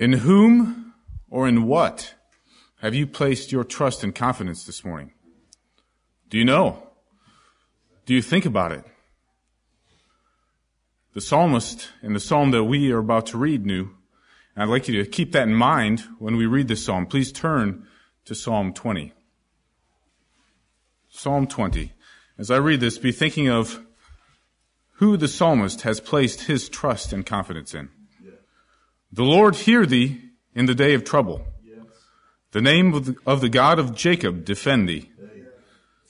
In whom or in what have you placed your trust and confidence this morning? Do you know? Do you think about it? The psalmist in the psalm that we are about to read knew, and I'd like you to keep that in mind when we read this psalm. Please turn to Psalm 20. Psalm 20. As I read this, be thinking of who the psalmist has placed his trust and confidence in. The Lord hear thee in the day of trouble. The name of the, of the God of Jacob defend thee.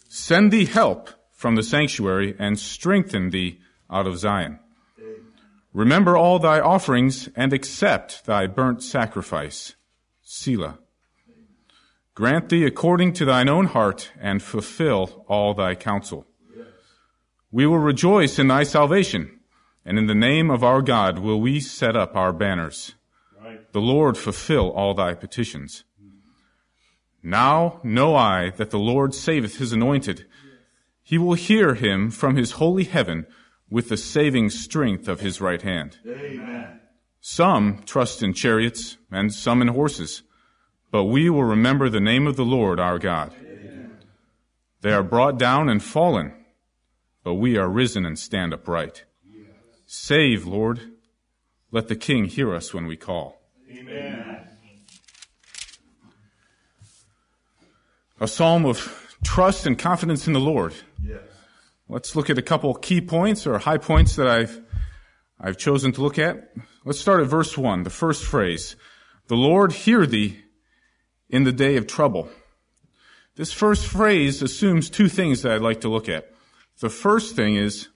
Send thee help from the sanctuary and strengthen thee out of Zion. Remember all thy offerings and accept thy burnt sacrifice. Selah. Grant thee according to thine own heart and fulfill all thy counsel. We will rejoice in thy salvation, and in the name of our God will we set up our banners. The Lord fulfill all thy petitions. Now know I that the Lord saveth his anointed. He will hear him from his holy heaven with the saving strength of his right hand. Amen. Some trust in chariots and some in horses, but we will remember the name of the Lord our God. Amen. They are brought down and fallen but we are risen and stand upright. Save, Lord. Let the King hear us when we call. Amen. A psalm of trust and confidence in the Lord. Yes. Let's look at a couple key points or high points that I've, I've chosen to look at. Let's start at verse one, the first phrase. The Lord hear thee in the day of trouble. This first phrase assumes two things that I'd like to look at. The first thing is,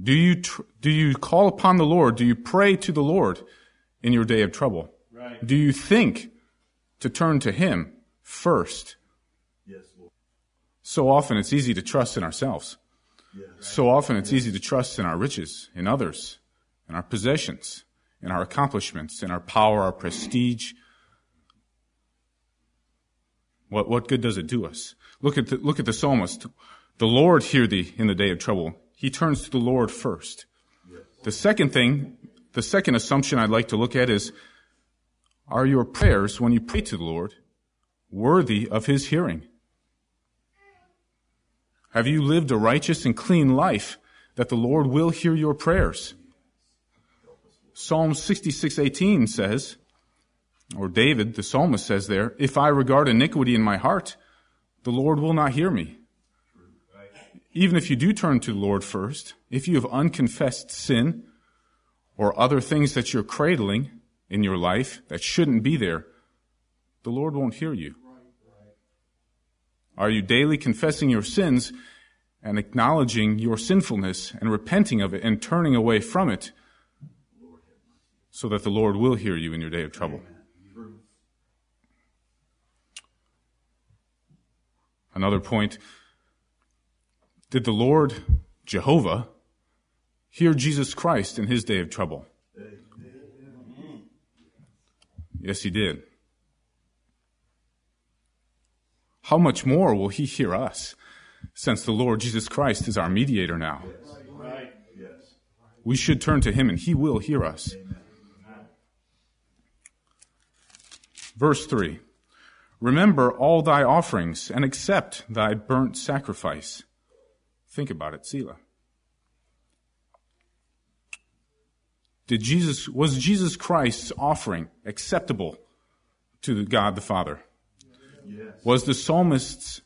do you, tr- do you call upon the Lord? Do you pray to the Lord in your day of trouble? Right. Do you think to turn to Him first? Yes, Lord. So often it's easy to trust in ourselves. Yeah, right. So often it's easy to trust in our riches, in others, in our possessions, in our accomplishments, in our power, our prestige. What, what good does it do us? Look at the, look at the psalmist. The Lord hear thee in the day of trouble. He turns to the Lord first. Yes. The second thing, the second assumption I'd like to look at is, are your prayers, when you pray to the Lord, worthy of His hearing? Have you lived a righteous and clean life that the Lord will hear your prayers? Psalm 66:18 says, or David, the psalmist says there, if I regard iniquity in my heart, the Lord will not hear me even if you do turn to the Lord first, if you have unconfessed sin or other things that you're cradling in your life that shouldn't be there, the Lord won't hear you. Are you daily confessing your sins and acknowledging your sinfulness and repenting of it and turning away from it so that the Lord will hear you in your day of trouble? Another point did the Lord Jehovah hear Jesus Christ in his day of trouble? Yes, he did. How much more will he hear us since the Lord Jesus Christ is our mediator now? We should turn to him and he will hear us. Verse 3 Remember all thy offerings and accept thy burnt sacrifice. Think about it, Selah. Did Jesus, was Jesus Christ's offering acceptable to God the Father? Yes. Was the psalmist's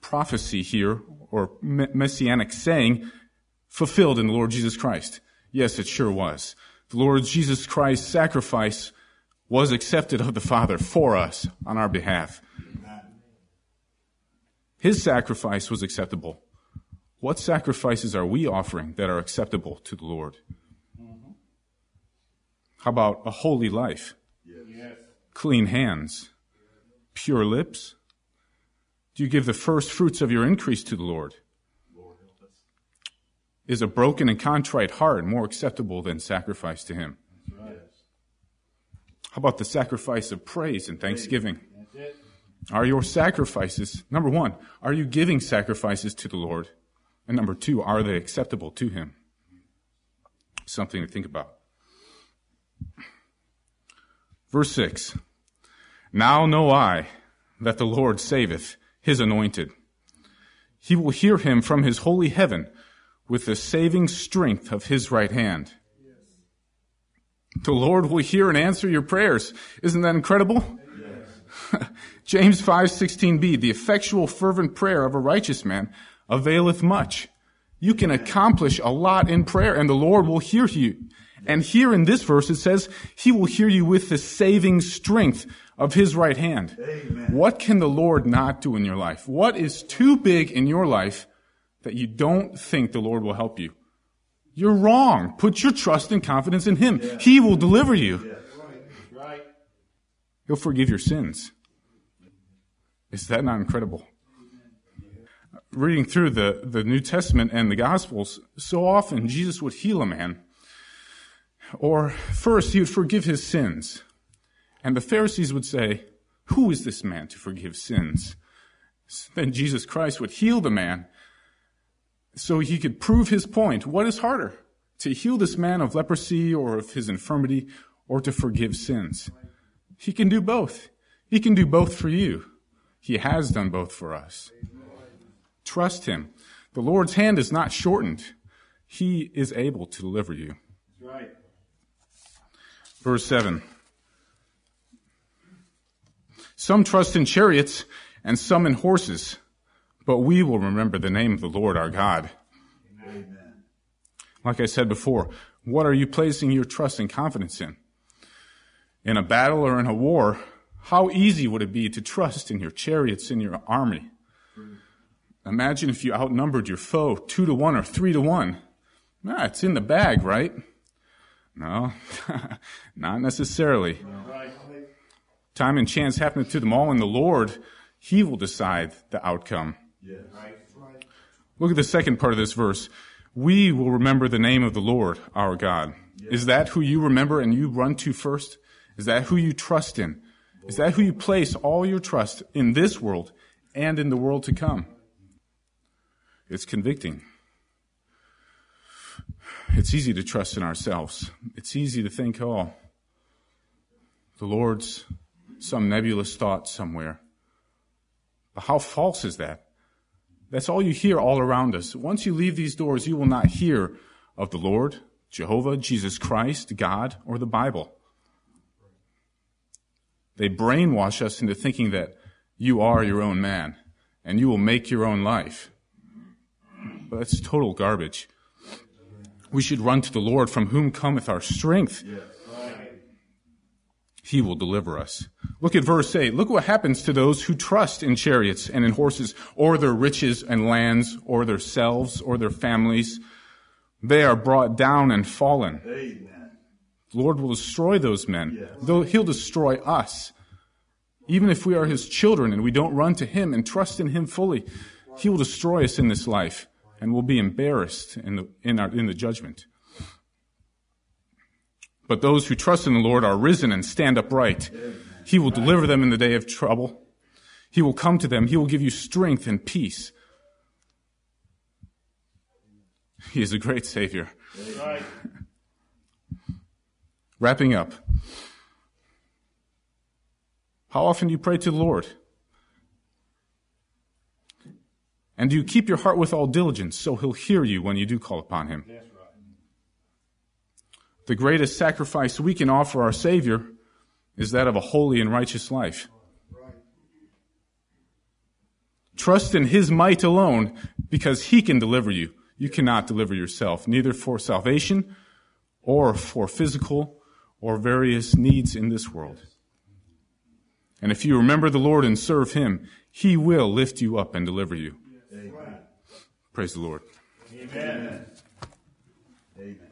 prophecy here, or messianic saying, fulfilled in the Lord Jesus Christ? Yes, it sure was. The Lord Jesus Christ's sacrifice was accepted of the Father for us on our behalf. His sacrifice was acceptable. What sacrifices are we offering that are acceptable to the Lord? How about a holy life? Yes. Clean hands? Pure lips? Do you give the first fruits of your increase to the Lord? Lord Is a broken and contrite heart more acceptable than sacrifice to Him? Right. How about the sacrifice of praise and thanksgiving? Are your sacrifices, number one, are you giving sacrifices to the Lord? And number two, are they acceptable to him? Something to think about. Verse 6 Now know I that the Lord saveth his anointed. He will hear him from his holy heaven with the saving strength of his right hand. The Lord will hear and answer your prayers. Isn't that incredible? Yes. James 5:16b, the effectual fervent prayer of a righteous man availeth much. You can accomplish a lot in prayer and the Lord will hear you. And here in this verse it says, He will hear you with the saving strength of His right hand. Amen. What can the Lord not do in your life? What is too big in your life that you don't think the Lord will help you? You're wrong. Put your trust and confidence in Him. Yeah. He will deliver you. Yeah. Right. He'll forgive your sins. Is that not incredible? Reading through the, the New Testament and the Gospels, so often Jesus would heal a man or first, he would forgive his sins. And the Pharisees would say, Who is this man to forgive sins? Then Jesus Christ would heal the man so he could prove his point. What is harder? To heal this man of leprosy or of his infirmity or to forgive sins? He can do both. He can do both for you. He has done both for us. Trust him. The Lord's hand is not shortened. He is able to deliver you. Right. Verse 7. Some trust in chariots and some in horses, but we will remember the name of the Lord our God. Amen. Like I said before, what are you placing your trust and confidence in? In a battle or in a war, how easy would it be to trust in your chariots, in your army? Imagine if you outnumbered your foe two to one or three to one. Ah, it's in the bag, right? No, not necessarily. Time and chance happen to them all, and the Lord, He will decide the outcome. Yes. Look at the second part of this verse. We will remember the name of the Lord, our God. Yes. Is that who you remember and you run to first? Is that who you trust in? Is that who you place all your trust in this world and in the world to come? It's convicting. It's easy to trust in ourselves. It's easy to think, oh, the Lord's some nebulous thought somewhere. But how false is that? That's all you hear all around us. Once you leave these doors, you will not hear of the Lord, Jehovah, Jesus Christ, God, or the Bible. They brainwash us into thinking that you are your own man and you will make your own life. But that's total garbage we should run to the Lord from whom cometh our strength. Yes. He will deliver us. Look at verse 8. Look what happens to those who trust in chariots and in horses, or their riches and lands, or their selves, or their families. They are brought down and fallen. Amen. The Lord will destroy those men. Yes. Though He'll destroy us. Even if we are His children and we don't run to Him and trust in Him fully, He will destroy us in this life and will be embarrassed in the, in, our, in the judgment. But those who trust in the Lord are risen and stand upright. He will deliver them in the day of trouble. He will come to them. He will give you strength and peace. He is a great Savior. Wrapping up. How often do you pray to the Lord? And do you keep your heart with all diligence so he'll hear you when you do call upon him? Right. The greatest sacrifice we can offer our Savior is that of a holy and righteous life. Right. Trust in his might alone because he can deliver you. You cannot deliver yourself, neither for salvation or for physical or various needs in this world. And if you remember the Lord and serve him, he will lift you up and deliver you. Praise the Lord. Amen. Amen.